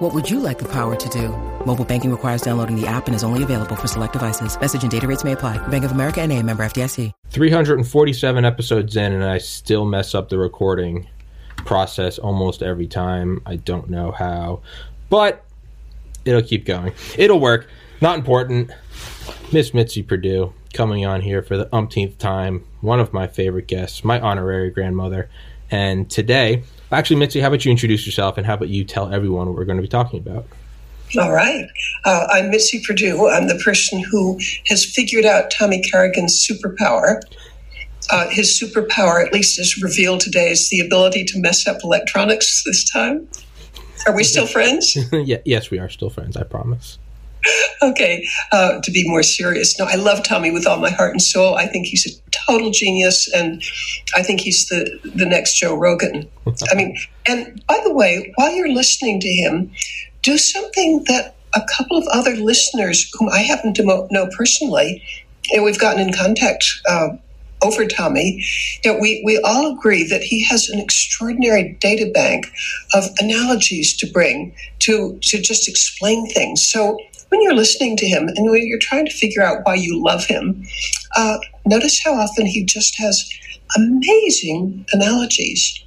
What would you like the power to do? Mobile banking requires downloading the app and is only available for select devices. Message and data rates may apply. Bank of America and a member FDIC. 347 episodes in and I still mess up the recording process almost every time. I don't know how. But it'll keep going. It'll work. Not important. Miss Mitzi Perdue coming on here for the umpteenth time. One of my favorite guests, my honorary grandmother. And today, actually, Mitzi, how about you introduce yourself and how about you tell everyone what we're going to be talking about? All right. Uh, I'm Mitzi Perdue. I'm the person who has figured out Tommy Carrigan's superpower. Uh, his superpower, at least as revealed today, is the ability to mess up electronics this time. Are we still friends? yeah, yes, we are still friends, I promise. Okay, uh, to be more serious, no, I love Tommy with all my heart and soul. I think he's a total genius, and I think he's the the next Joe Rogan. I mean, and by the way, while you're listening to him, do something that a couple of other listeners, whom I happen to mo- know personally, and we've gotten in contact. Uh, over Tommy, you know, we, we all agree that he has an extraordinary data bank of analogies to bring to, to just explain things. So when you're listening to him and when you're trying to figure out why you love him, uh, notice how often he just has amazing analogies.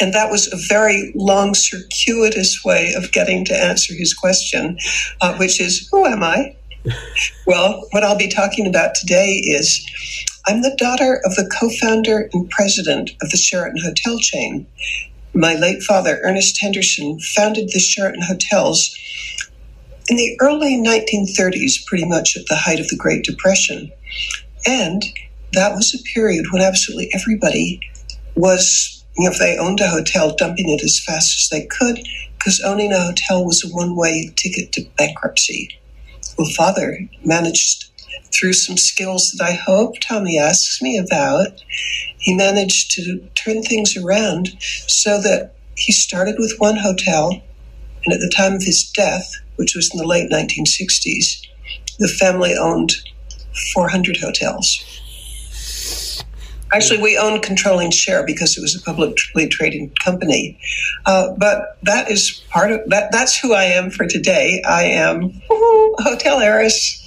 And that was a very long, circuitous way of getting to answer his question, uh, which is, Who am I? well, what I'll be talking about today is I'm the daughter of the co founder and president of the Sheraton Hotel chain. My late father, Ernest Henderson, founded the Sheraton Hotels in the early 1930s, pretty much at the height of the Great Depression. And that was a period when absolutely everybody was, you know, if they owned a hotel, dumping it as fast as they could, because owning a hotel was a one way ticket to bankruptcy. Well, father managed through some skills that I hope Tommy asks me about, he managed to turn things around so that he started with one hotel, and at the time of his death, which was in the late 1960s, the family owned 400 hotels. Actually, we owned controlling share because it was a publicly traded company. Uh, but that is part of that. That's who I am for today. I am hotel heiress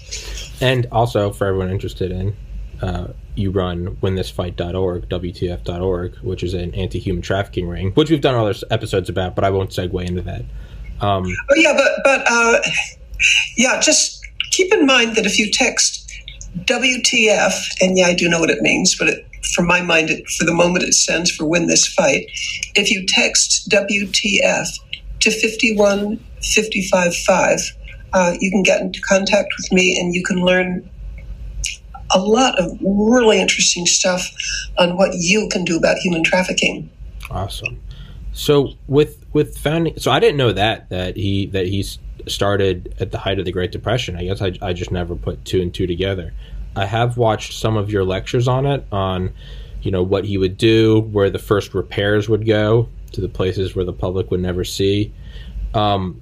and also, for everyone interested in, uh, you run winthisfight.org, WTF.org, which is an anti human trafficking ring, which we've done other episodes about, but I won't segue into that. Um, oh, yeah, but, but uh, yeah, just keep in mind that if you text WTF, and yeah, I do know what it means, but it, for my mind, it, for the moment, it stands for win this fight. If you text WTF to 51555, uh, you can get into contact with me and you can learn a lot of really interesting stuff on what you can do about human trafficking. Awesome. So with with founding, so I didn't know that that he that he started at the height of the Great Depression. I guess I, I just never put two and two together. I have watched some of your lectures on it, on you know what he would do, where the first repairs would go to the places where the public would never see. Um,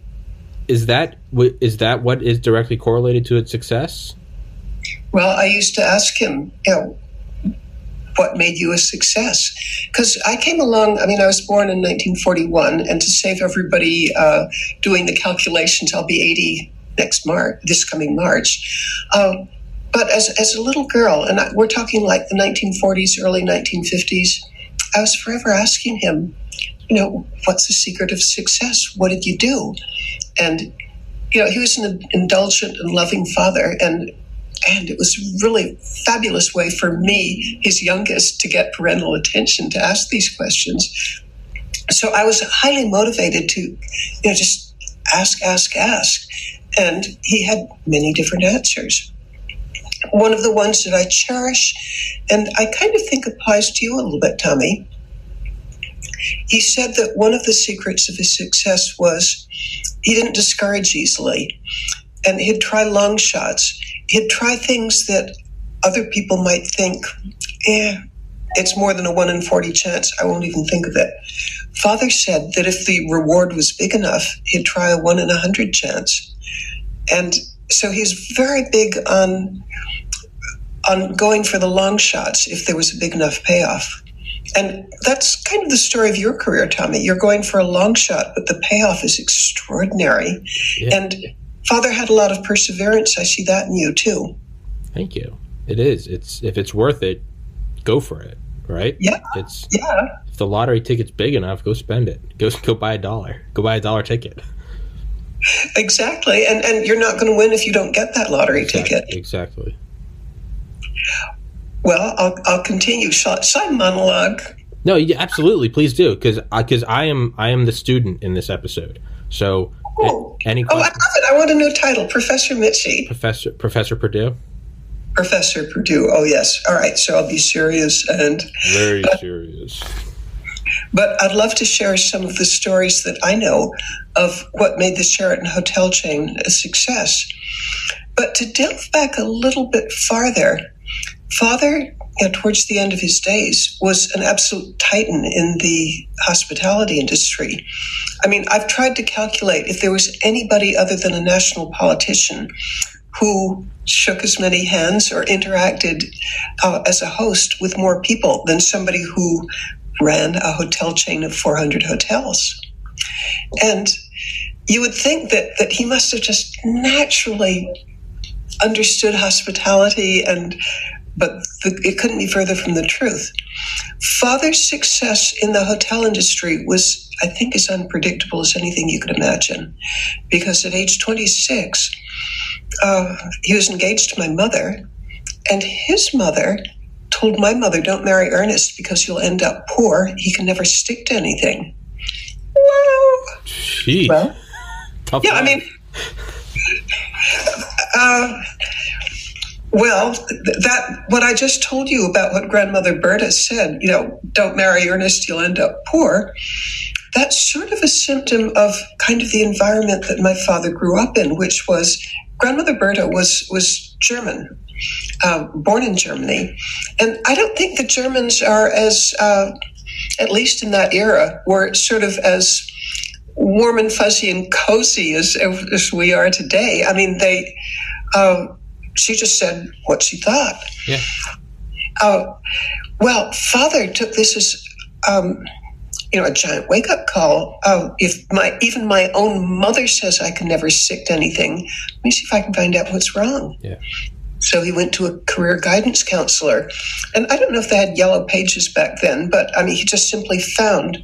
is that is that what is directly correlated to its success? Well, I used to ask him, you know, what made you a success? Because I came along, I mean, I was born in 1941, and to save everybody uh, doing the calculations, I'll be 80 next March, this coming March. Um, but as, as a little girl, and I, we're talking like the 1940s, early 1950s, I was forever asking him, you know, what's the secret of success? What did you do? And, you know, he was an indulgent and loving father. And, and it was a really fabulous way for me, his youngest, to get parental attention to ask these questions. So I was highly motivated to, you know, just ask, ask, ask. And he had many different answers. One of the ones that I cherish, and I kind of think applies to you a little bit, Tommy, he said that one of the secrets of his success was he didn't discourage easily and he'd try long shots. He'd try things that other people might think, eh, it's more than a one in 40 chance. I won't even think of it. Father said that if the reward was big enough, he'd try a one in a hundred chance. And so he's very big on on going for the long shots if there was a big enough payoff. And that's kind of the story of your career, Tommy. You're going for a long shot, but the payoff is extraordinary. Yeah. And Father had a lot of perseverance. I see that in you too. Thank you. It is. It's if it's worth it, go for it. Right? Yeah. It's yeah. If the lottery ticket's big enough, go spend it. Go go buy a dollar. Go buy a dollar ticket. Exactly. And and you're not going to win if you don't get that lottery exactly. ticket. Exactly. Well, I'll, I'll continue. Shall, shall I monologue? No, yeah, absolutely. Please do, because because uh, I, I, am I am the student in this episode. So, oh. any questions? oh, I love it. I want a new title, Professor Mitzi. Professor Professor Perdue. Professor Perdue. Oh yes. All right. So I'll be serious and very serious. But I'd love to share some of the stories that I know of what made the Sheraton hotel chain a success. But to delve back a little bit farther, Father, you know, towards the end of his days, was an absolute titan in the hospitality industry. I mean, I've tried to calculate if there was anybody other than a national politician who shook as many hands or interacted uh, as a host with more people than somebody who ran a hotel chain of 400 hotels. And you would think that, that he must have just naturally understood hospitality and but the, it couldn't be further from the truth. Father's success in the hotel industry was, I think, as unpredictable as anything you could imagine. Because at age 26, uh, he was engaged to my mother, and his mother told my mother, Don't marry Ernest because you'll end up poor. He can never stick to anything. Well, Gee. well Tough yeah, life. I mean, uh, well, that what I just told you about what grandmother Berta said, you know, don't marry Ernest, you'll end up poor. That's sort of a symptom of kind of the environment that my father grew up in, which was grandmother Berta was was German, uh, born in Germany, and I don't think the Germans are as, uh, at least in that era, were sort of as warm and fuzzy and cozy as as we are today. I mean, they. Uh, she just said what she thought. Yeah. Uh, well, father took this as, um, you know, a giant wake up call. Uh, if my even my own mother says I can never stick to anything, let me see if I can find out what's wrong. Yeah. So he went to a career guidance counselor, and I don't know if they had yellow pages back then, but I mean, he just simply found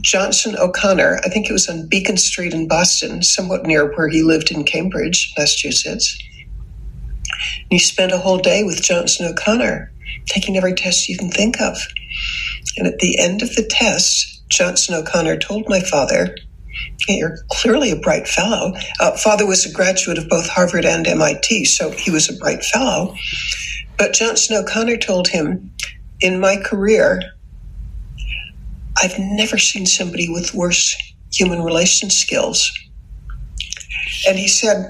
Johnson O'Connor. I think it was on Beacon Street in Boston, somewhat near where he lived in Cambridge, Massachusetts he spent a whole day with Johnson O'Connor, taking every test you can think of. And at the end of the test, Johnson O'Connor told my father, You're clearly a bright fellow. Uh, father was a graduate of both Harvard and MIT, so he was a bright fellow. But Johnson O'Connor told him, In my career, I've never seen somebody with worse human relations skills. And he said,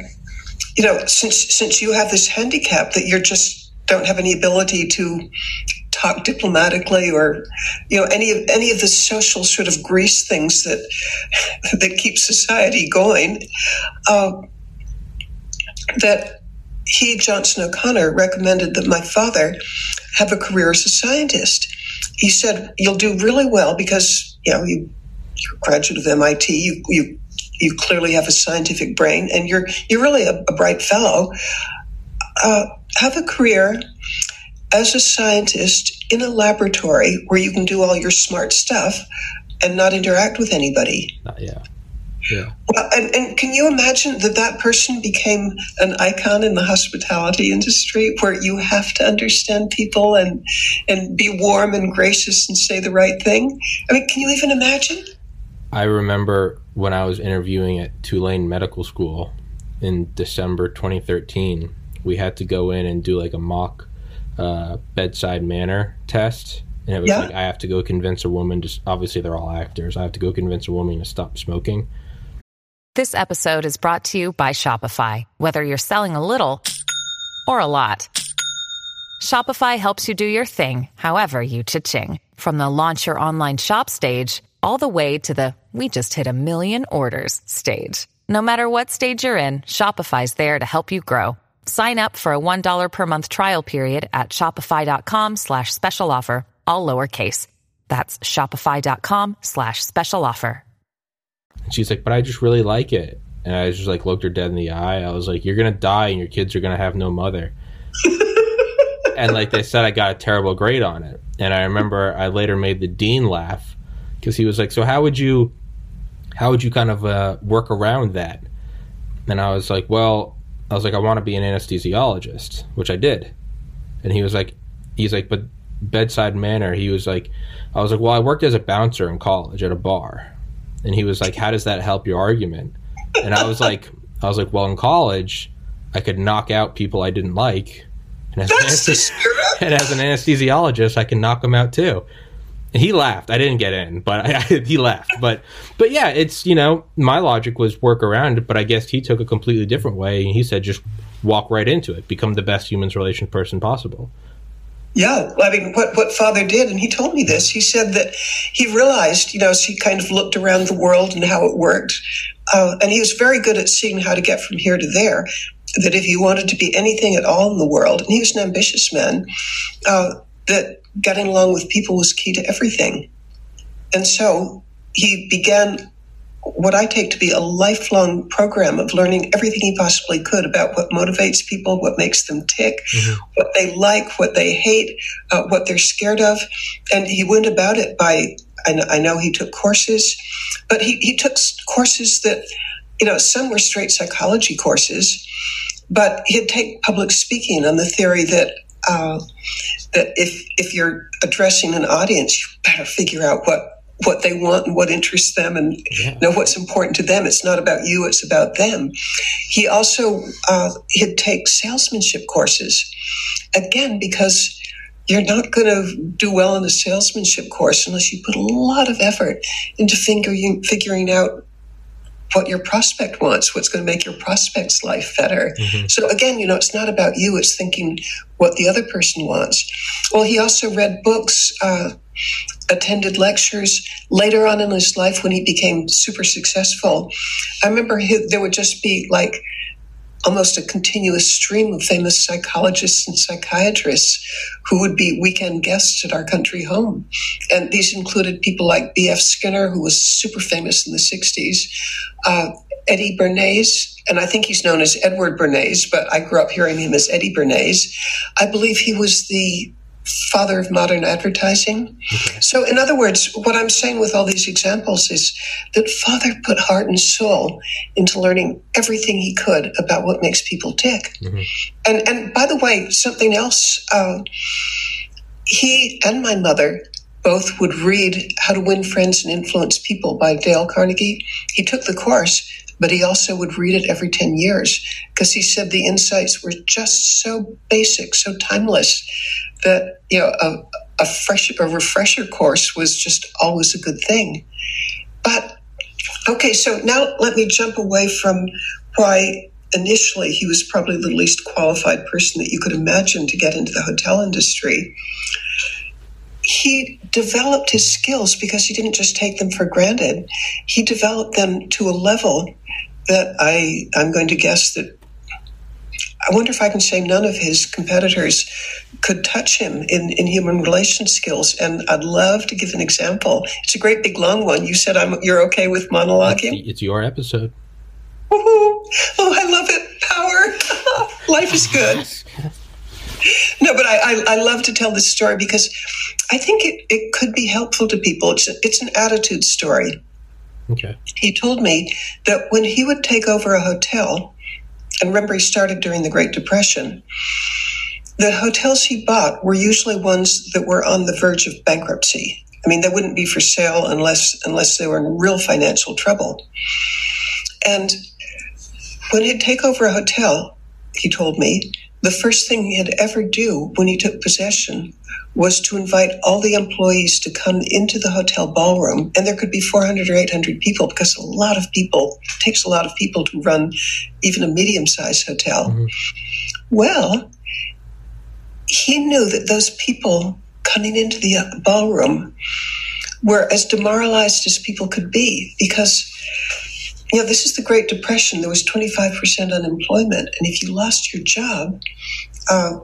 you know, since since you have this handicap that you're just don't have any ability to talk diplomatically or you know any of any of the social sort of grease things that that keep society going uh, that he johnson o'connor recommended that my father have a career as a scientist. He said you'll do really well because you know you, you're a graduate of mit you, you you clearly have a scientific brain, and you're you're really a, a bright fellow. Uh, have a career as a scientist in a laboratory where you can do all your smart stuff and not interact with anybody. Uh, yeah. Yeah. Well, and, and can you imagine that that person became an icon in the hospitality industry where you have to understand people and and be warm and gracious and say the right thing? I mean, can you even imagine? I remember when I was interviewing at Tulane Medical School in December 2013, we had to go in and do like a mock uh, bedside manner test. And it was yeah. like, I have to go convince a woman to, obviously, they're all actors. I have to go convince a woman to stop smoking. This episode is brought to you by Shopify. Whether you're selling a little or a lot, Shopify helps you do your thing, however you cha-ching. From the launch your online shop stage, all the way to the we just hit a million orders stage. No matter what stage you're in, Shopify's there to help you grow. Sign up for a $1 per month trial period at shopify.com slash special offer, all lowercase. That's shopify.com slash special offer. And she's like, but I just really like it. And I just like looked her dead in the eye. I was like, you're going to die and your kids are going to have no mother. and like they said, I got a terrible grade on it. And I remember I later made the dean laugh because he was like, so how would you, how would you kind of uh, work around that? And I was like, well, I was like, I want to be an anesthesiologist, which I did. And he was like, he's like, but bedside manner. He was like, I was like, well, I worked as a bouncer in college at a bar. And he was like, how does that help your argument? And I was like, I was like, well, in college, I could knock out people I didn't like. And as, an, anesthes- and as an anesthesiologist, I can knock them out too. He laughed. I didn't get in, but I, he laughed. But but yeah, it's you know my logic was work around it, but I guess he took a completely different way. And he said just walk right into it, become the best humans relations person possible. Yeah, I mean, what, what father did, and he told me this, he said that he realized, you know, as he kind of looked around the world and how it worked, uh, and he was very good at seeing how to get from here to there, that if he wanted to be anything at all in the world, and he was an ambitious man, uh, that getting along with people was key to everything. And so he began what I take to be a lifelong program of learning everything he possibly could about what motivates people, what makes them tick, mm-hmm. what they like, what they hate, uh, what they're scared of. And he went about it by, I know he took courses, but he, he took courses that, you know, some were straight psychology courses, but he'd take public speaking on the theory that uh, that if if you're addressing an audience, you better figure out what what they want and what interests them and yeah. know what's important to them. It's not about you, it's about them. He also uh, he'd take salesmanship courses again because you're not going to do well in a salesmanship course unless you put a lot of effort into figuring figuring out what your prospect wants, what's going to make your prospect's life better. Mm-hmm. So again, you know, it's not about you, it's thinking what the other person wants. Well, he also read books, uh, attended lectures later on in his life when he became super successful. I remember he, there would just be like almost a continuous stream of famous psychologists and psychiatrists who would be weekend guests at our country home. And these included people like B.F. Skinner, who was super famous in the 60s, uh, Eddie Bernays, and I think he's known as Edward Bernays, but I grew up hearing him as Eddie Bernays. I believe he was the father of modern advertising. Okay. So, in other words, what I'm saying with all these examples is that father put heart and soul into learning everything he could about what makes people tick. Mm-hmm. And and by the way, something else, uh, he and my mother both would read How to Win Friends and Influence People by Dale Carnegie. He took the course, but he also would read it every 10 years because he said the insights were just so basic, so timeless that you know a, a fresh a refresher course was just always a good thing. But okay, so now let me jump away from why initially he was probably the least qualified person that you could imagine to get into the hotel industry. He developed his skills because he didn't just take them for granted. He developed them to a level that I, I'm going to guess that I wonder if I can say none of his competitors could touch him in, in human relation skills. And I'd love to give an example. It's a great big long one. You said I'm, you're okay with monologuing? It's, it's your episode. Oh, I love it. Power. Life is good. No, but I, I, I, love to tell this story because I think it, it could be helpful to people. It's, a, it's an attitude story. Okay. He told me that when he would take over a hotel, and remember he started during the Great Depression, the hotels he bought were usually ones that were on the verge of bankruptcy. I mean, they wouldn't be for sale unless unless they were in real financial trouble. And when he'd take over a hotel, he told me, the first thing he'd ever do when he took possession was to invite all the employees to come into the hotel ballroom. And there could be 400 or 800 people because a lot of people, it takes a lot of people to run even a medium sized hotel. Mm-hmm. Well, he knew that those people coming into the ballroom were as demoralized as people could be because you know this is the great depression there was 25% unemployment and if you lost your job uh,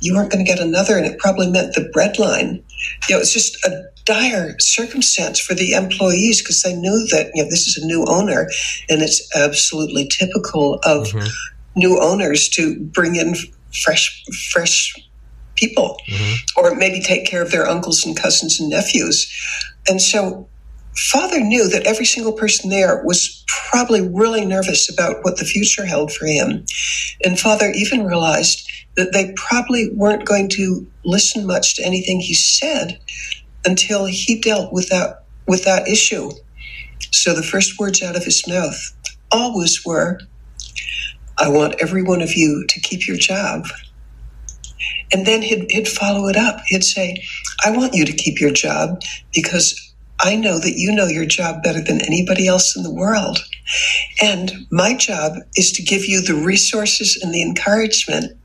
you weren't going to get another and it probably meant the breadline you know it's just a dire circumstance for the employees because they knew that you know this is a new owner and it's absolutely typical of mm-hmm. new owners to bring in fresh fresh people mm-hmm. or maybe take care of their uncles and cousins and nephews and so father knew that every single person there was probably really nervous about what the future held for him and father even realized that they probably weren't going to listen much to anything he said until he dealt with that with that issue. So the first words out of his mouth always were, I want every one of you to keep your job. And then he'd, he'd follow it up. He'd say, I want you to keep your job because I know that you know your job better than anybody else in the world. And my job is to give you the resources and the encouragement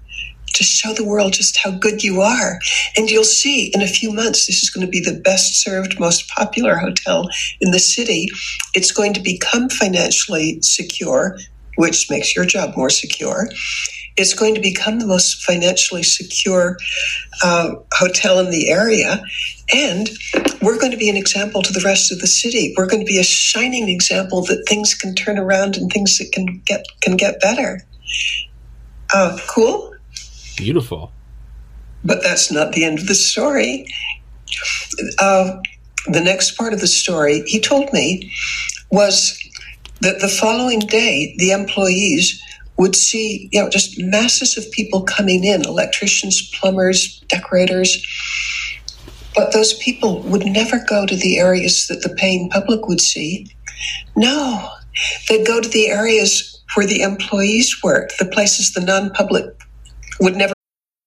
to show the world just how good you are. And you'll see in a few months, this is going to be the best served, most popular hotel in the city. It's going to become financially secure, which makes your job more secure. It's going to become the most financially secure uh, hotel in the area. And we're going to be an example to the rest of the city. We're going to be a shining example that things can turn around and things that can get can get better. Uh, cool. Beautiful. But that's not the end of the story. Uh, the next part of the story, he told me, was that the following day, the employees would see, you know, just masses of people coming in electricians, plumbers, decorators. But those people would never go to the areas that the paying public would see. No, they'd go to the areas where the employees worked, the places the non public would never.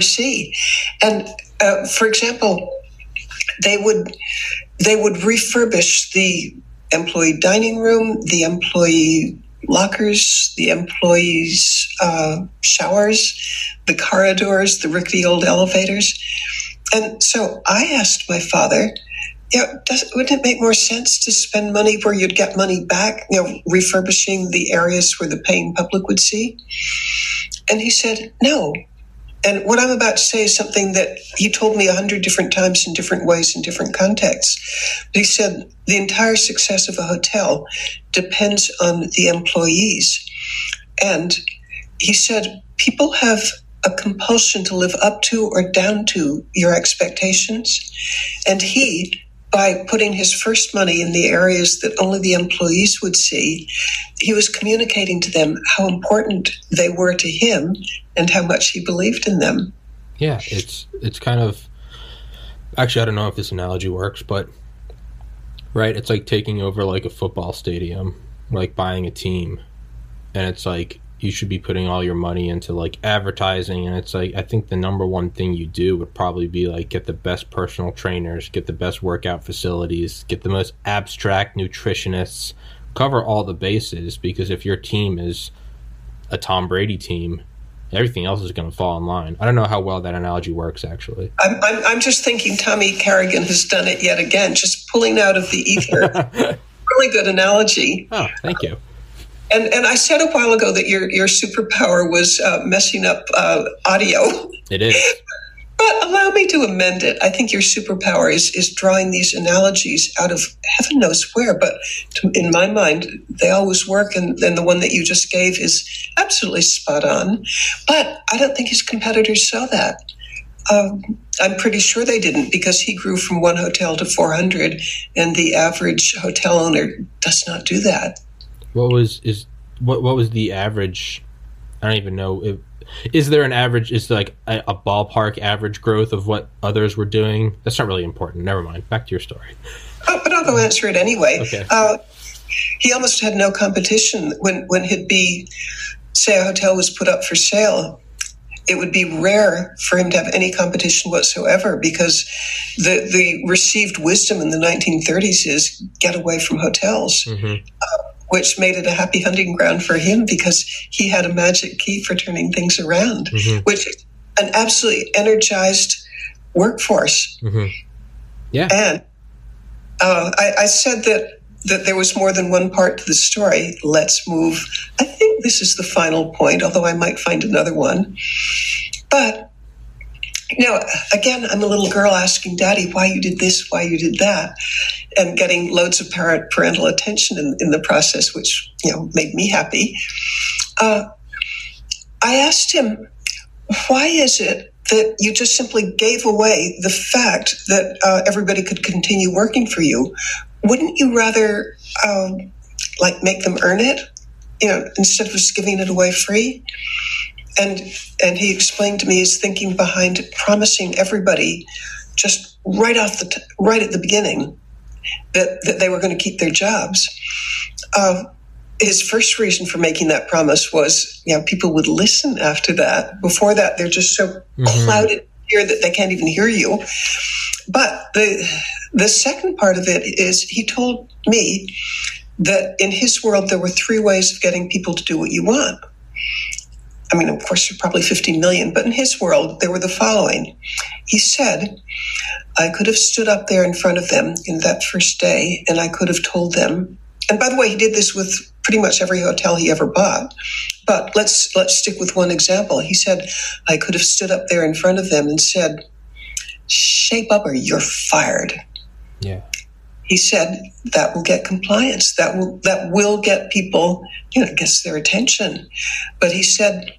See, and uh, for example, they would they would refurbish the employee dining room, the employee lockers, the employees' uh, showers, the corridors, the rickety old elevators. And so I asked my father, yeah, does, wouldn't it make more sense to spend money where you'd get money back, you know, refurbishing the areas where the paying public would see? And he said, no. And what I'm about to say is something that he told me a hundred different times in different ways in different contexts. But he said the entire success of a hotel depends on the employees. And he said people have a compulsion to live up to or down to your expectations. And he by putting his first money in the areas that only the employees would see, he was communicating to them how important they were to him and how much he believed in them. Yeah, it's it's kind of actually I don't know if this analogy works, but right, it's like taking over like a football stadium, like buying a team. And it's like you should be putting all your money into like advertising and it's like i think the number one thing you do would probably be like get the best personal trainers get the best workout facilities get the most abstract nutritionists cover all the bases because if your team is a tom brady team everything else is going to fall in line. I don't know how well that analogy works actually. I'm, I'm, I'm just thinking tommy carrigan has done it yet again just pulling out of the ether. Really good analogy. Oh thank you. And and I said a while ago that your your superpower was uh, messing up uh, audio. It is. But allow me to amend it. I think your superpower is is drawing these analogies out of heaven knows where, but to, in my mind, they always work. And, and the one that you just gave is absolutely spot on. But I don't think his competitors saw that. Um, I'm pretty sure they didn't because he grew from one hotel to 400, and the average hotel owner does not do that. What was is what what was the average? I don't even know. It, is there an average? Is there like a, a, ballpark average growth of what others were doing? That's not really important. Never mind. Back to your story. Oh, but I'll go answer it anyway. Okay. Uh, he almost had no competition when when he'd be, say, a hotel was put up for sale. It would be rare for him to have any competition whatsoever because the the received wisdom in the 1930s is get away from hotels. Mm-hmm. Uh, which made it a happy hunting ground for him because he had a magic key for turning things around, mm-hmm. which an absolutely energized workforce. Mm-hmm. Yeah. And uh, I, I, said that that there was more than one part to the story. Let's move. I think this is the final point, although I might find another one. But you know, again, I'm a little girl asking daddy why you did this, why you did that, and getting loads of parent, parental attention in, in the process, which, you know, made me happy. Uh, I asked him, why is it that you just simply gave away the fact that uh, everybody could continue working for you? Wouldn't you rather, um, like, make them earn it, you know, instead of just giving it away free? and and he explained to me his thinking behind promising everybody just right off the t- right at the beginning that that they were going to keep their jobs. Uh, his first reason for making that promise was, you know, people would listen after that. Before that, they're just so mm-hmm. clouded here that they can't even hear you. But the the second part of it is he told me that in his world there were three ways of getting people to do what you want. I mean, of course, probably 50 million, but in his world, there were the following. He said, I could have stood up there in front of them in that first day and I could have told them. And by the way, he did this with pretty much every hotel he ever bought. But let's let's stick with one example. He said, I could have stood up there in front of them and said, "Shape up or you're fired." Yeah he said that will get compliance. That will that will get people you know gets their attention. But he said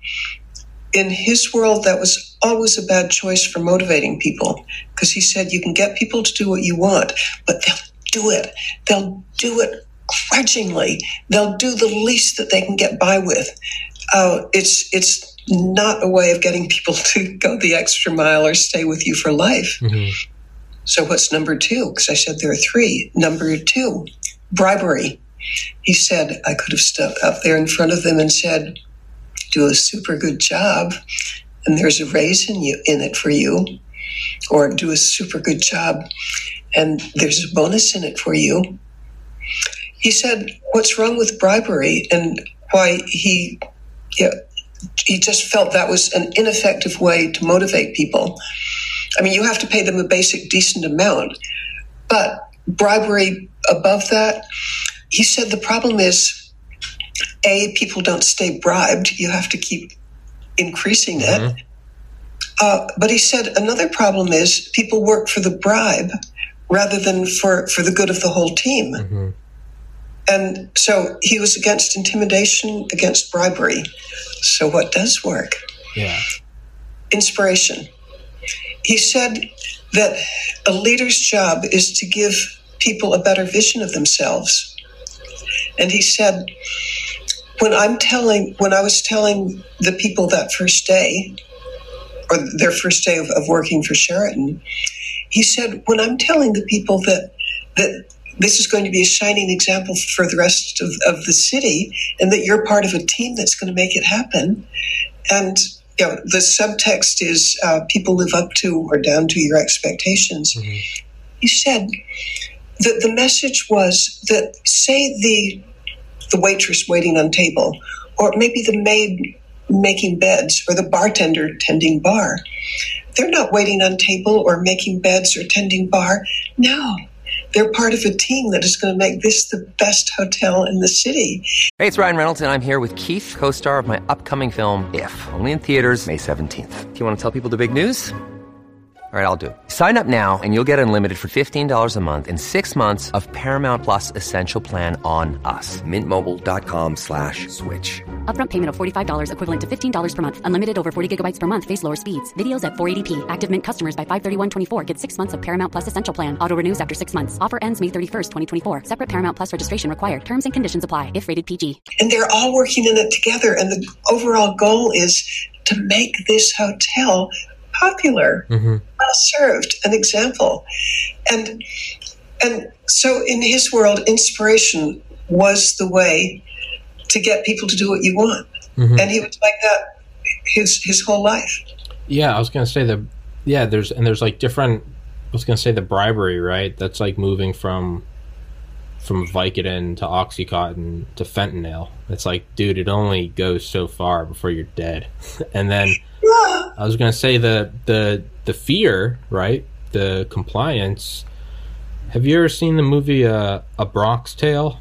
in his world that was always a bad choice for motivating people because he said you can get people to do what you want but they'll do it. They'll do it grudgingly. They'll do the least that they can get by with. Uh, it's it's not a way of getting people to go the extra mile or stay with you for life. Mm-hmm. So what's number two? Because I said there are three. Number two, bribery. He said I could have stood up there in front of them and said, "Do a super good job, and there's a raise in you in it for you," or "Do a super good job, and there's a bonus in it for you." He said, "What's wrong with bribery?" and why he, yeah, he just felt that was an ineffective way to motivate people. I mean, you have to pay them a basic, decent amount, but bribery above that, he said the problem is A, people don't stay bribed. You have to keep increasing it. Mm-hmm. Uh, but he said another problem is people work for the bribe rather than for, for the good of the whole team. Mm-hmm. And so he was against intimidation, against bribery. So what does work? Yeah. Inspiration he said that a leader's job is to give people a better vision of themselves. And he said, when I'm telling, when I was telling the people that first day, or their first day of, of working for Sheraton, he said, when I'm telling the people that that this is going to be a shining example for the rest of, of the city, and that you're part of a team that's going to make it happen, and you know, the subtext is uh, people live up to or down to your expectations. Mm-hmm. He said that the message was that, say, the the waitress waiting on table, or maybe the maid making beds, or the bartender tending bar. They're not waiting on table or making beds or tending bar. No, they're part of a team that is going to make this the best hotel in the city. Hey, it's Ryan Reynolds, and I'm here with Keith, co star of my upcoming film, If, only in theaters, May 17th. Do you want to tell people the big news? All right, I'll do it. Sign up now and you'll get unlimited for $15 a month in six months of Paramount Plus Essential Plan on us. Mintmobile.com slash switch. Upfront payment of $45 equivalent to $15 per month. Unlimited over 40 gigabytes per month. Face lower speeds. Videos at 480p. Active Mint customers by 531.24 get six months of Paramount Plus Essential Plan. Auto renews after six months. Offer ends May 31st, 2024. Separate Paramount Plus registration required. Terms and conditions apply if rated PG. And they're all working in it together. And the overall goal is to make this hotel popular, Mm-hmm. well served, an example. And and so in his world, inspiration was the way to get people to do what you want. Mhm. And he was like that his his whole life. Yeah, I was gonna say the yeah. There's and there's like different. I was gonna say the bribery, right? That's like moving from from Vicodin to OxyContin to fentanyl. It's like, dude, it only goes so far before you're dead. and then I was gonna say the the the fear, right? The compliance. Have you ever seen the movie uh, A Bronx Tale?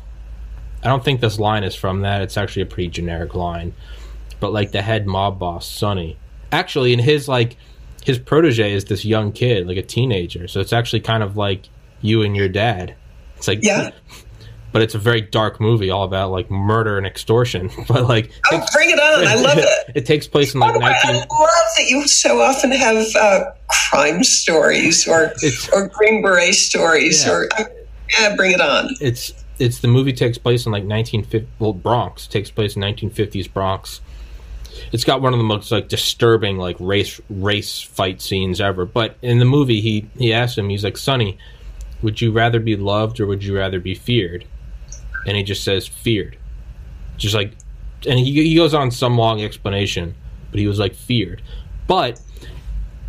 I don't think this line is from that. It's actually a pretty generic line. But like the head mob boss, Sonny. Actually, in his like his protege is this young kid, like a teenager. So it's actually kind of like you and your dad. It's like Yeah. But it's a very dark movie, all about like murder and extortion. But like, Oh, bring it on! I love it. it takes place in like the way, I love that you so often have uh, crime stories or It's- or Green Beret stories Yeah. or yeah, bring it on. it's it's the movie takes place in like 1950 well Bronx takes place in 1950s Bronx. It's got one of the most like disturbing like race race fight scenes ever. But in the movie, he he asked him, he's like, "Sonny, would you rather be loved or would you rather be feared?" And he just says, "Feared." Just like, and he he goes on some long explanation, but he was like feared. But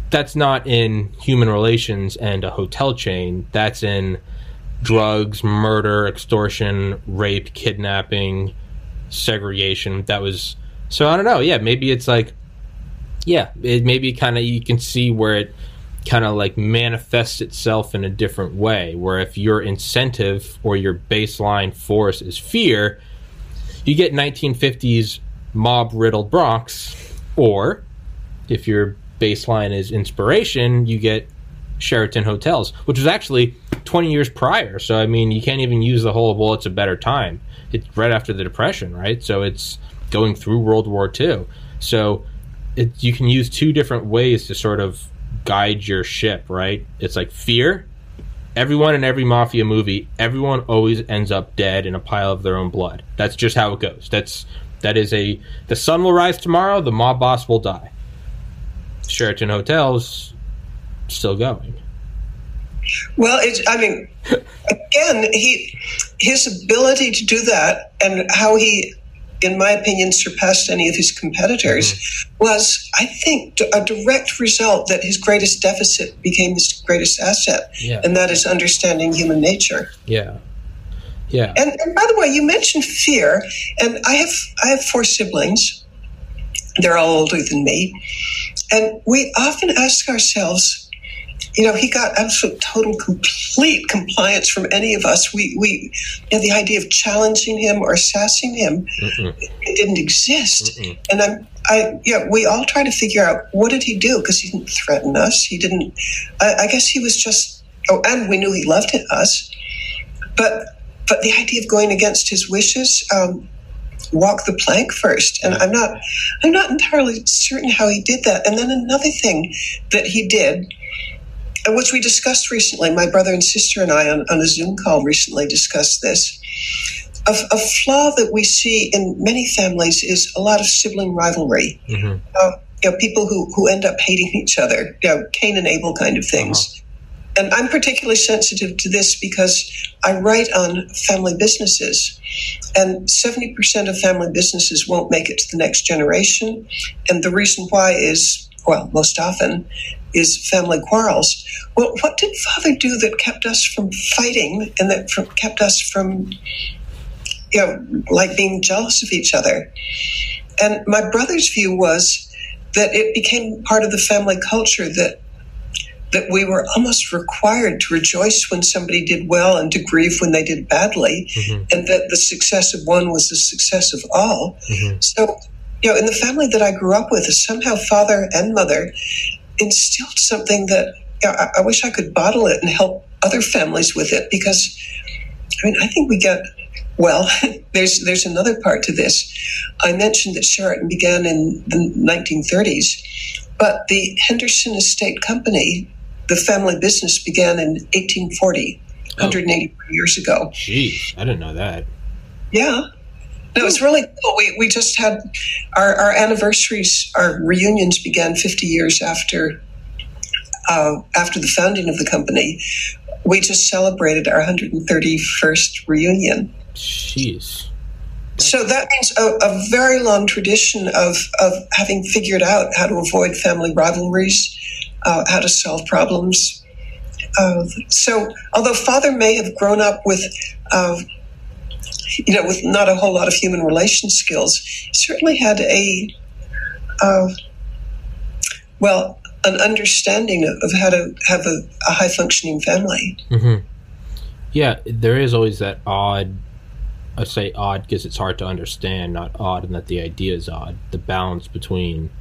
that's not in human relations and a hotel chain. That's in drugs, murder, extortion, rape, kidnapping, segregation. That was so I don't know. Yeah, maybe it's like yeah, it maybe kind of you can see where it kind of like manifests itself in a different way. Where if your incentive or your baseline force is fear, you get 1950s mob riddled Bronx, or if your baseline is inspiration, you get Sheraton hotels, which was actually 20 years prior. So, I mean, you can't even use the whole, well, it's a better time. It's right after the Depression, right? So, it's going through World War II. So, it, you can use two different ways to sort of guide your ship, right? It's like fear. Everyone in every mafia movie, everyone always ends up dead in a pile of their own blood. That's just how it goes. That's that is a the sun will rise tomorrow, the mob boss will die. Sheraton hotels still going. Well, it's, I mean, again, he his ability to do that and how he, in my opinion, surpassed any of his competitors Mm-hmm. was, I think, a direct result that his greatest deficit became his greatest asset, Yeah. and that is understanding human nature. Yeah. Yeah. And, and by the way, you mentioned fear, and I have I have four siblings. They're all older than me, and we often ask ourselves, you know, he got absolute, total, complete compliance from any of us. We we, you know, the idea of challenging him or sassing him, it didn't exist. And I'm, I, yeah, we all try to figure out what did he do because he didn't threaten us. He didn't. I, I guess he was just. Oh, and we knew he loved us, but but the idea of going against his wishes um, walk the plank first and i'm not i'm not entirely certain how he did that and then another thing that he did and which we discussed recently my brother and sister and i on, on a zoom call recently discussed this. A, a flaw that we see in many families is a lot of sibling rivalry. Uh, you know, people who, who end up hating each other you know cain and abel kind of things. And I'm particularly sensitive to this because I write on family businesses, and 70% of family businesses won't make it to the next generation. And the reason why is, well, most often, is family quarrels. Well, what did father do that kept us from fighting and that from, kept us from, you know, like being jealous of each other? And my brother's view was that it became part of the family culture that that we were almost required to rejoice when somebody did well and to grieve when they did badly, mm-hmm. and that the success of one was the success of all. Mm-hmm. So, you know, in the family that I grew up with, somehow father and mother instilled something that you know, I, I wish I could bottle it and help other families with it because, I mean, I think we get. Well, there's there's another part to this. I mentioned that Sheraton began in the 1930s, but the Henderson Estate Company, the family business, began in 1840, 180 years ago. Jeez, I didn't know that. Yeah. No, it's really cool. We, we just had our, our anniversaries, our reunions began 50 years after uh, after the founding of the company. We just celebrated our 131st reunion. Jeez. So that means a, a, very long tradition of, of having figured out how to avoid family rivalries, uh, how to solve problems. Uh, so, although father may have grown up with, uh, you know, with not a whole lot of human relation skills, certainly had a, uh, well, an understanding of, how to have a, a high functioning family. Mm-hmm. Yeah, there is always that odd I say odd because it's hard to understand, not odd in that the idea is odd. The balance between,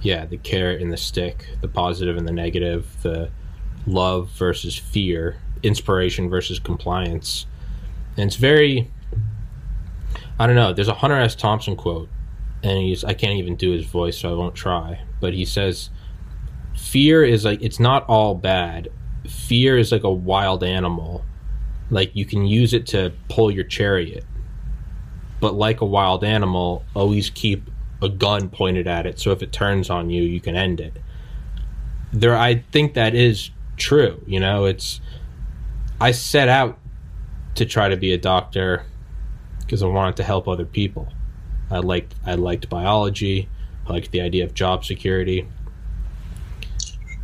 yeah, the carrot and the stick, the positive and the negative, the love versus fear, inspiration versus compliance. And it's very, I don't know, there's a Hunter S. Thompson quote, and he's, I can't even do his voice, so I won't try, but he says, Fear is like, it's not all bad. Fear is like a wild animal like you can use it to pull your chariot but like a wild animal, always keep a gun pointed at it. So if it turns on you, you can end it. There, I think that is true. You know, it's. I set out to try to be a doctor because I wanted to help other people. I liked I liked biology. I liked the idea of job security.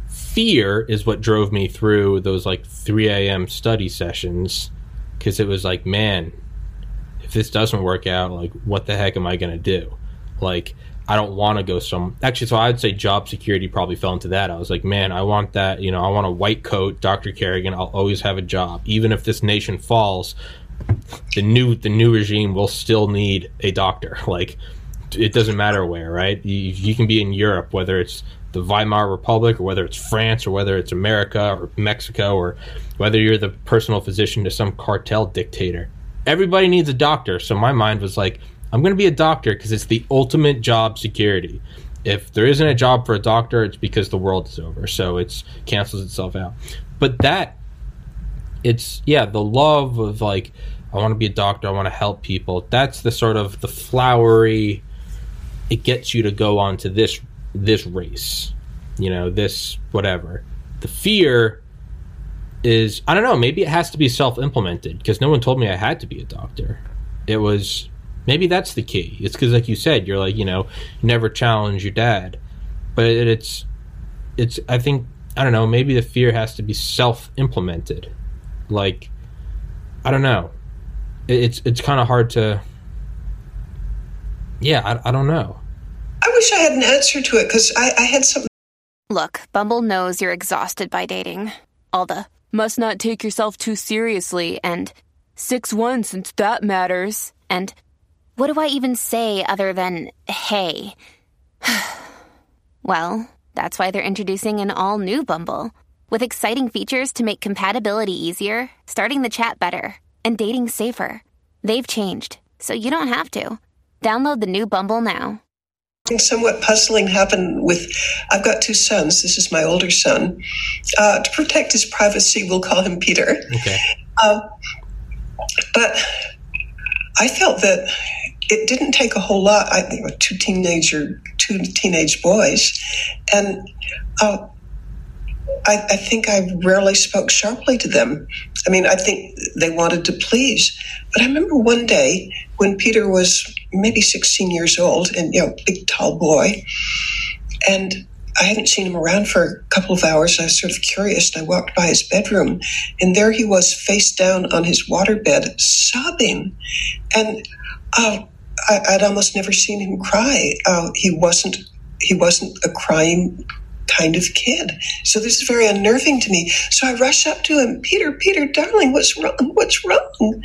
Fear is what drove me through those like 3 a.m. study sessions because it was like, man, if this doesn't work out, like what the heck am I going to do? Like I don't want to go some actually so I'd say job security probably fell into that. I was like, man, I want that, you know, I want a white coat, Dr. Carrigan, I'll always have a job. Even if this nation falls, the new the new regime will still need a doctor. Like it doesn't matter where, right? You, you can be in Europe, whether it's the Weimar Republic or whether it's France or whether it's America or Mexico or whether you're the personal physician to some cartel dictator everybody needs a doctor. So my mind was like, I'm going to be a doctor because it's the ultimate job security. If there isn't a job for a doctor, it's because the world is over. So it cancels itself out. But that, it's, yeah, the love of like, I want to be a doctor, I want to help people. That's the sort of the flowery, it gets you to go on to this, this race, you know, this whatever. The fear is I don't know, maybe it has to be self implemented because no one told me I had to be a doctor. It was maybe that's the key. It's because, like you said, you're like you know, never challenge your dad, but it's it's I think I don't know. Maybe the fear has to be self implemented. Like I don't know. It's it's kind of hard to. Yeah, I, I don't know. I wish I had an answer to it because I, I had something. Look, Bumble knows you're exhausted by dating. All the must not take yourself too seriously, and 6 1 since that matters, and what do I even say other than hey? well, that's why they're introducing an all new Bumble with exciting features to make compatibility easier, starting the chat better, and dating safer. They've changed, so you don't have to. Download the new Bumble now somewhat puzzling happened with I've got two sons. This is my older son. Uh, to protect his privacy, we'll call him Peter. Okay. Um, but I felt that it didn't take a whole lot. I think two teenager, two teenage boys, and uh, I, I, think I rarely spoke sharply to them. I mean, I think they wanted to please. But I remember one day when Peter was maybe 16 years old and, you know, big, tall boy. And I hadn't seen him around for a couple of hours. I was sort of curious. And I walked by his bedroom, and there he was, face down on his waterbed, sobbing. And uh, I, would almost never seen him cry. Uh, he wasn't. He wasn't a crying kind of kid. So this is very unnerving to me. So I rush up to him, Peter, Peter, darling, what's wrong? What's wrong?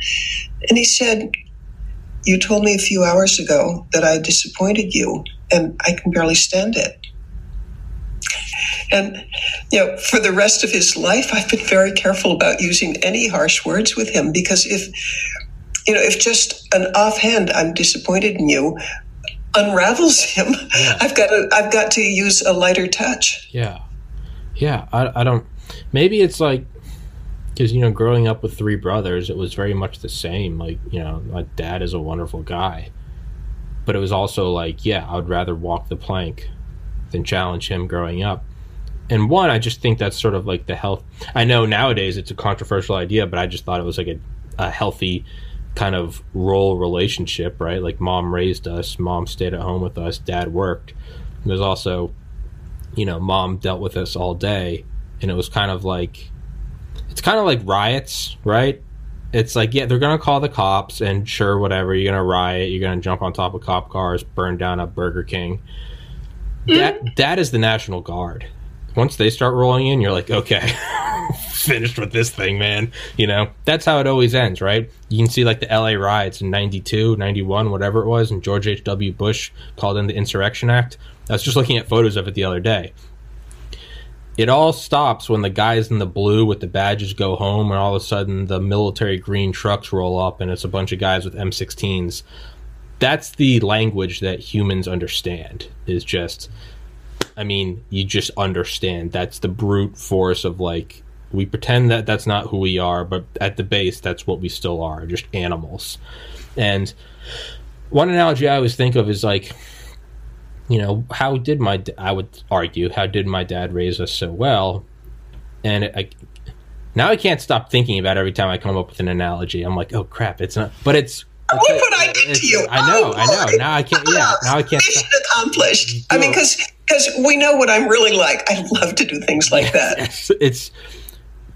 And he said, You told me a few hours ago that I disappointed you, and I can barely stand it. And, you know, for the rest of his life, I've been very careful about using any harsh words with him because if, you know, if just an offhand, I'm disappointed in you, unravels him. Yeah. I've got to I've got to use a lighter touch. Yeah, yeah. I I don't. Maybe it's like because you know, growing up with three brothers, it was very much the same. Like you know, my dad is a wonderful guy, but it was also like, yeah, I would rather walk the plank than challenge him growing up. And one, I just think that's sort of like the health. I know nowadays it's a controversial idea, but I just thought it was like a, a healthy kind of role relationship, right? Like mom raised us, mom stayed at home with us, dad worked. There's also, you know, mom dealt with us all day, and it was kind of like, it's kind of like riots, right? It's like, yeah, they're gonna call the cops, and sure, whatever, you're gonna riot, you're gonna jump on top of cop cars, burn down a Burger King. That mm. that is the National Guard. Once they start rolling in, you're like, okay, finished with this thing, man. You know, that's how it always ends, right? You can see like the LA riots in 92, 91, whatever it was, and George H.W. Bush called in the Insurrection Act. I was just looking at photos of it the other day. It all stops when the guys in the blue with the badges go home, and all of a sudden the military green trucks roll up, and it's a bunch of guys with M16s. That's the language that humans understand. Is just, I mean, you just understand. That's the brute force of like we pretend that that's not who we are, but at the base, that's what we still are, just animals. And one analogy I always think of is like you know, how did my I would argue how did my dad raise us so well? And I, now I can't stop thinking about it every time I come up with an analogy. I'm like, oh crap, it's not, but it's. Look what I did to you! I know, oh, I know. Now I can't. Yeah, now I can't. Mission accomplished. I mean, because because we know what I'm really like. I love to do things like that. it's, it's,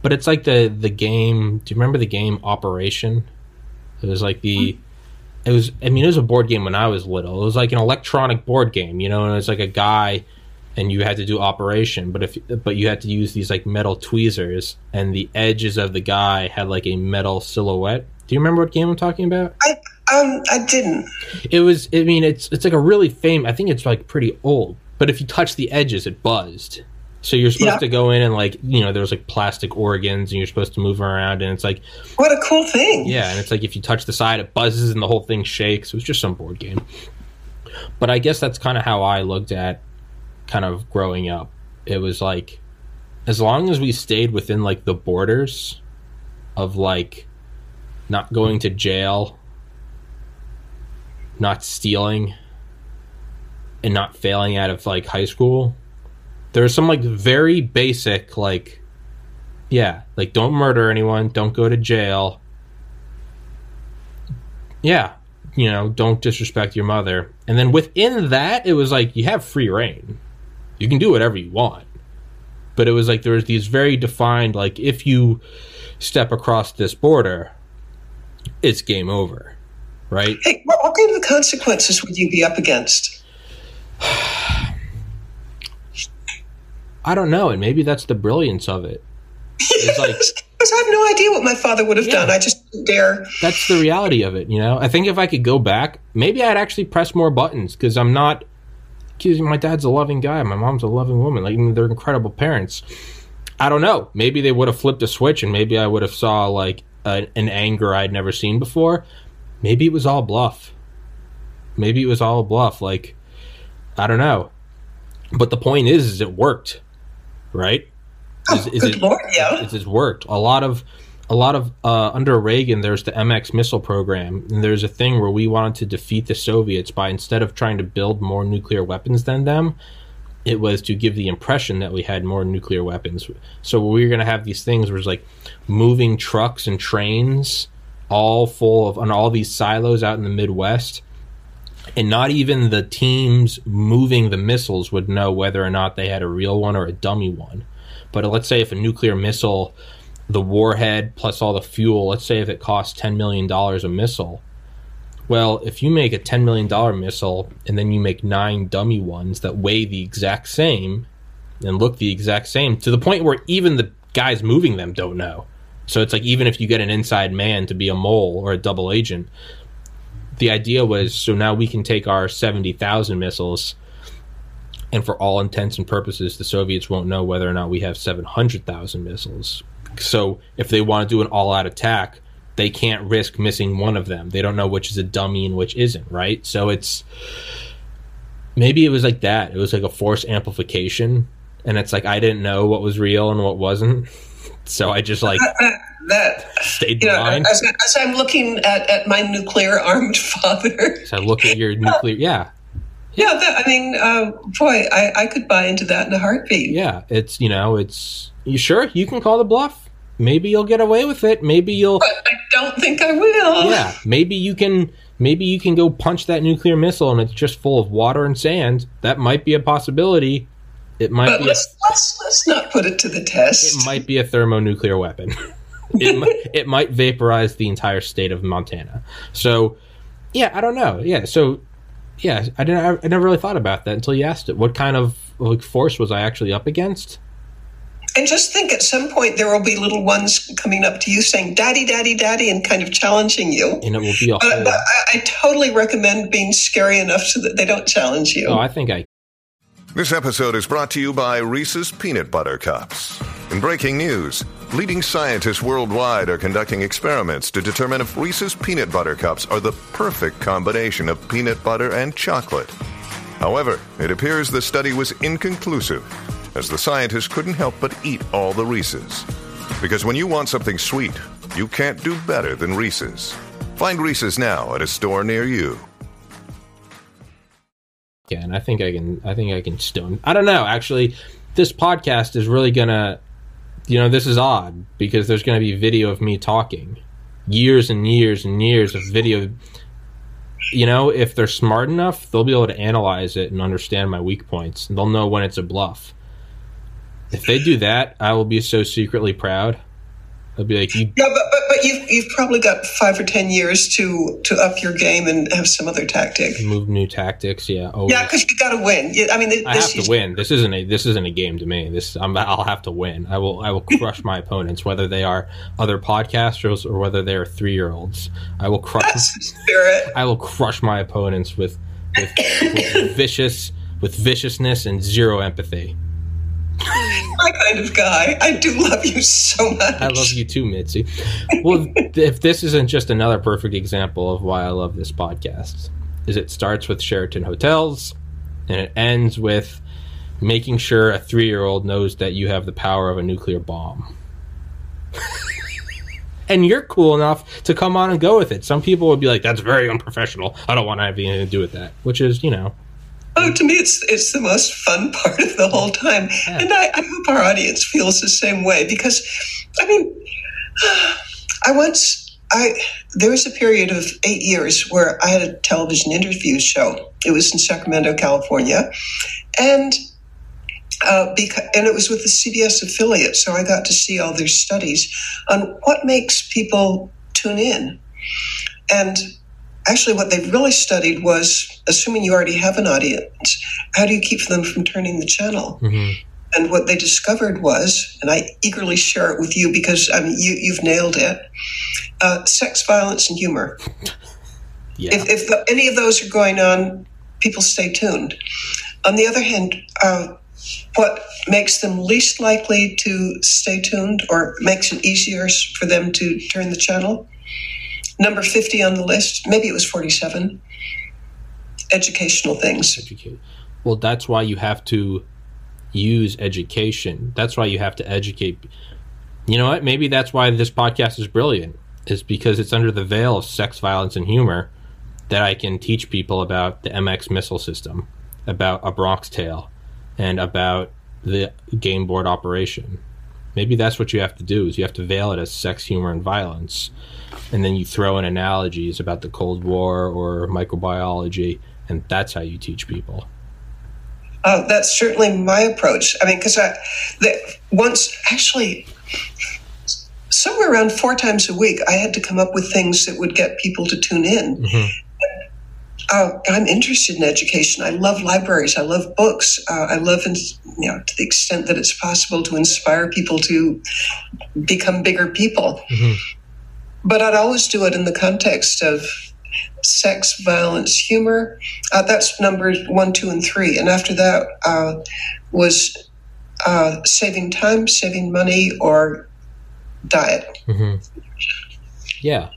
but it's like the the game. Do you remember the game Operation? It was like the it was i mean it was a board game when i was little. It was like an electronic board game you know and it was like a guy and you had to do operation. But if but you had to use these like metal tweezers and the edges of the guy had like a metal silhouette. Do you remember what game i'm talking about? I um i didn't. It was i mean it's it's like a really famous i think it's like pretty old. But if you touch the edges it buzzed so you're supposed yeah. to go in and like you know there's like plastic organs and you're supposed to move around and it's like what a cool thing. Yeah, and it's like if you touch the side it buzzes and the whole thing shakes. It was just some board game. But I guess that's kind of how I looked at kind of growing up. It was like as long as we stayed within like the borders of like not going to jail, not stealing, and not failing out of like high school, there's some like very basic like yeah, like don't murder anyone, don't go to jail. Yeah, you know, don't disrespect your mother. And then within that, it was like you have free reign. You can do whatever you want. But it was like there was these very defined like if you step across this border, it's game over. Right? Hey, what kind of consequences would you be up against? I don't know, and maybe that's the brilliance of it. It's like because I have no idea what my father would have yeah, done. I just dare. That's the reality of it, you know. I think if I could go back, maybe I'd actually press more buttons because I'm not. Because my dad's a loving guy, my mom's a loving woman. Like they're incredible parents. I don't know. Maybe they would have flipped a switch, and maybe I would have saw like a, an anger I'd never seen before. Maybe it was all bluff. Maybe it was all bluff. Like I don't know. But the point is, is it worked right? Is, oh, is good it, Lord, yeah. It's, it's worked. A lot of a lot of uh, under Reagan, there's the MX missile program, and there's a thing where we wanted to defeat the Soviets by instead of trying to build more nuclear weapons than them, it was to give the impression that we had more nuclear weapons. So we were going to have these things where it's like moving trucks and trains, all full of on all these silos out in the Midwest, and not even the teams moving the missiles would know whether or not they had a real one or a dummy one. But let's say if a nuclear missile, the warhead plus all the fuel, let's say if it costs $10 million a missile, well, if you make a $10 million missile and then you make nine dummy ones that weigh the exact same and look the exact same to the point where even the guys moving them don't know. So it's like even if you get an inside man to be a mole or a double agent, the idea was so now we can take our 70,000 missiles and for all intents and purposes the Soviets won't know whether or not we have 700,000 missiles. So if they want to do an all-out attack, they can't risk missing one of them. They don't know which is a dummy and which isn't, right? So it's maybe it was like that. It was like a force amplification and it's like I didn't know what was real and what wasn't. So I just like that stayed you know, blind. as, as I'm looking at, at my nuclear armed father. So I look at your nuclear. Yeah, Yeah, that, I mean, uh, boy, I, I could buy into that in a heartbeat. yeah. It's you know, it's you sure you can call the bluff. Maybe you'll get away with it. Maybe you'll. But I don't think I will. Yeah, maybe you can. Maybe you can go punch that nuclear missile and it's just full of water and sand. That might be a possibility. It might But be. Let's, let's let's not put it to the test. it might be a thermonuclear weapon. it, might, it might vaporize the entire state of Montana. So, yeah, I don't know. Yeah, so yeah, I didn't. I never really thought about that until you asked it. What kind of like force was I actually up against? And just think at some point there will be little ones coming up to you saying, Daddy, Daddy, Daddy, and kind of challenging you. And it will be a But, but I, I totally recommend being scary enough so that they don't challenge you. Oh, I think I. This episode is brought to you by Reese's Peanut Butter Cups. In breaking news, leading scientists worldwide are conducting experiments to determine if Reese's Peanut Butter Cups are the perfect combination of peanut butter and chocolate. However, it appears the study was inconclusive, as the scientists couldn't help but eat all the Reese's. Because when you want something sweet, you can't do better than Reese's. Find Reese's now at a store near you. Yeah, and I think I can. I think I can stone. I don't know. Actually, this podcast is really gonna. You know, this is odd because there's gonna be video of me talking, years and years and years of video. You know, if they're smart enough, they'll be able to analyze it and understand my weak points. And they'll know when it's a bluff. If they do that, I will be so secretly proud. I'll be like, mm. you No, but, but, but you've, you've probably got five or ten years to, to up your game and have some other tactic. move new tactics. Yeah. Oh, Yeah, because you got to win. I mean, I this have is- to win. This isn't a this isn't a game to me. This I'm, I'll have to win. I will I will crush my opponents, whether they are other podcasters or whether they are three year olds. I will crush. That's spirit. I will crush my opponents with with, with vicious with viciousness and zero empathy. My kind of guy. I do love you so much. I love you too, Mitzi. Well, if this isn't just another perfect example of why I love this podcast, is it starts with Sheraton hotels and it ends with making sure a three-year-old knows that you have the power of a nuclear bomb. and you're cool enough to come on and go with it. Some people would be like, "That's very unprofessional. I don't want to have anything to do with that." Which is, you know, Oh, to me, it's it's the most fun part of the whole time, and I, I hope our audience feels the same way because, I mean, I once I there was a period of eight years where I had a television interview show. It was in Sacramento, California, and. Uh, because, and it was with the CBS affiliate, so I got to see all their studies on what makes people tune in. And actually what they really studied was assuming you already have an audience how do you keep them from turning the channel? And what they discovered was and i eagerly share it with you because i mean you, you've nailed it uh, sex violence and humor. Yeah. if, if the, any of those are going on people stay tuned. On the other hand uh, what makes them least likely to stay tuned or makes it easier for them to turn the channel number 50 on the list maybe it was 47 educational things educate. Well, that's why you have to use education. That's why you have to educate. You know what? Maybe that's why this podcast is brilliant. Is because it's under the veil of sex, violence, and humor that I can teach people about the MX missile system, about a Bronx Tale, and about the game board operation. Maybe that's what you have to do is you have to veil it as sex, humor, and violence, and then you throw in analogies about the Cold War or microbiology, and that's how you teach people. Uh, that's certainly my approach. I mean, because I the, once actually somewhere around four times a week, I had to come up with things that would get people to tune in. Uh, I'm interested in education. I love libraries. I love books. Uh, I love, you know, to the extent that it's possible to inspire people to become bigger people. But I'd always do it in the context of sex, violence, humor. Uh, that's numbers one, two, and three. And after that uh, was uh, saving time, saving money, or diet. Yeah.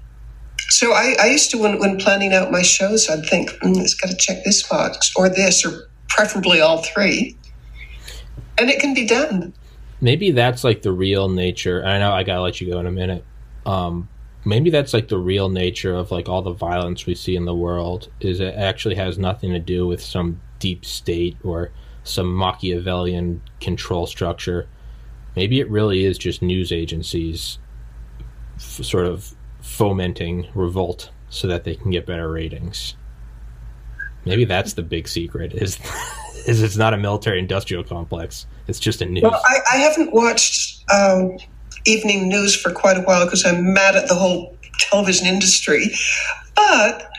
So I, I used to, when, when planning out my shows, I'd think, mm, it's got to check this box or this, or preferably all three. And it can be done. maybe that's like the real nature. I know I gotta let you go in a minute. Um, maybe that's like the real nature of like all the violence we see in the world. Is it actually has nothing to do with some deep state or some Machiavellian control structure. Maybe it really is just news agencies f- sort of fomenting revolt so that they can get better ratings. Maybe that's the big secret is is it's not a military industrial complex. It's just a news. Well, I, I haven't watched um, evening news for quite a while because I'm mad at the whole television industry. But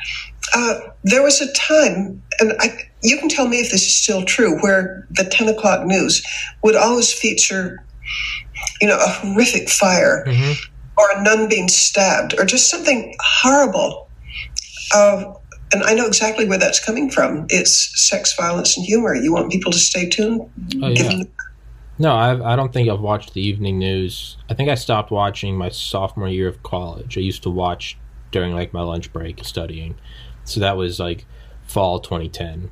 uh, there was a time, and I, you can tell me if this is still true, where the 10 o'clock news would always feature, you know, a horrific fire Mm-hmm. Or a nun being stabbed or just something horrible. Uh, and I know exactly where that's coming from. It's sex, violence, and humor. You want people to stay tuned. Oh, yeah. No, I've, I don't think I've watched the evening news. I think I stopped watching my sophomore year of college. I used to watch during like my lunch break studying. So that was like fall 2010.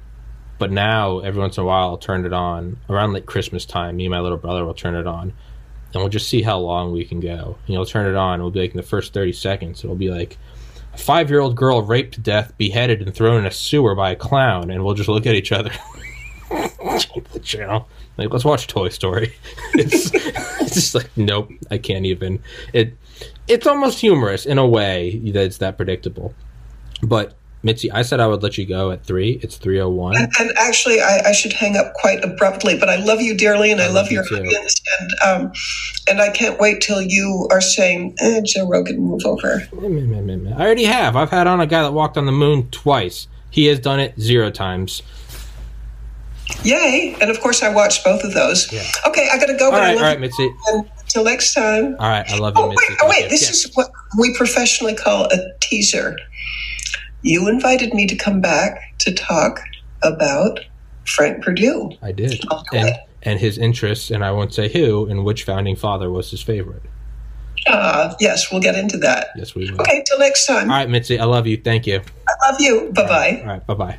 But now, every once in a while, I'll turn it on around like Christmas time. Me and my little brother will turn it on, and we'll just see how long we can go. You know, turn it on. We'll be like in the first 30 seconds. It'll be like a five year old girl raped to death, beheaded, and thrown in a sewer by a clown. And we'll just look at each other. Change the channel. Like, let's watch Toy Story. It's, it's just like, nope, I can't even. It, it's almost humorous in a way that it's that predictable. But Mitzi, I said I would let you go at three. It's three oh one. And, actually, I, I should hang up quite abruptly, but I love you dearly, and I, I love, love you your too. audience, and um, and I can't wait till you are saying, eh, "Joe Rogan, move over." I already have. I've had on a guy that walked on the moon twice. He has done it zero times. Yay! And of course, I watched both of those. Yeah. Okay, I got to go. All but I right, love all right. Mitzi. And Until next time. All right, I love you, Oh Mitzi. wait! Oh wait! This is what we professionally call a teaser. You invited me to come back to talk about Frank Perdue. I did. And and his interests, and I won't say who, and which founding father was his favorite. Ah, yes, we'll get into that. Yes, we will. Okay, till next time. All right, Mitzi, I love you. Thank you. I love you. Bye bye. All right, bye bye.